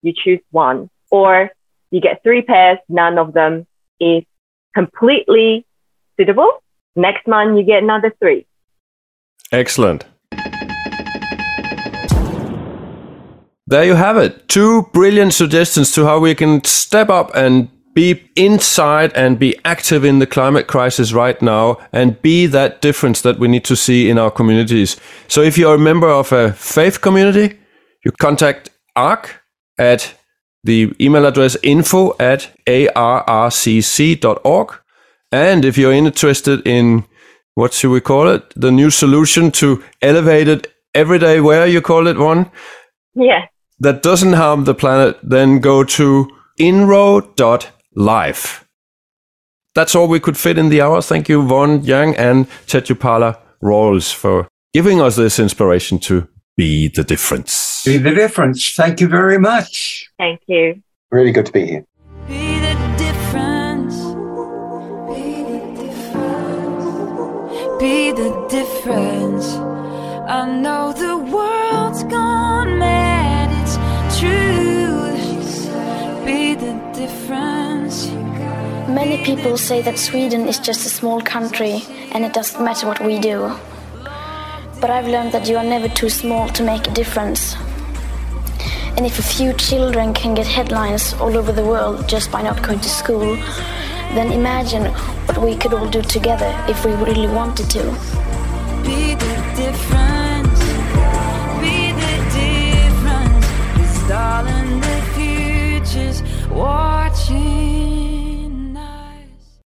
you choose one, or you get three pairs, none of them is completely suitable. Next month, you get another three. Excellent. There you have it. Two brilliant suggestions to how we can step up and be inside and be active in the climate crisis right now and be that difference that we need to see in our communities. So if you're a member of a faith community, you contact ARC at the email address info at arrcc.org. And if you're interested in what should we call it? The new solution to elevated everyday wear, you call it one? Yeah. That doesn't harm the planet, then go to inro.com live. That's all we could fit in the hour. Thank you, Vonne Yang and Tejopala Rawls, for giving us this inspiration to be the difference. Be the difference. Thank you very much. Thank you. Really good to be here. Be the difference. I know the world's gone mad. It's true. Be the difference. Many people say that Sweden is just a small country and it doesn't matter what we do. But I've learned that you are never too small to make a difference. And if a few children can get headlines all over the world just by not going to school, then imagine what we could all do together if we really wanted to. Be the difference. Be the difference. the future's watching.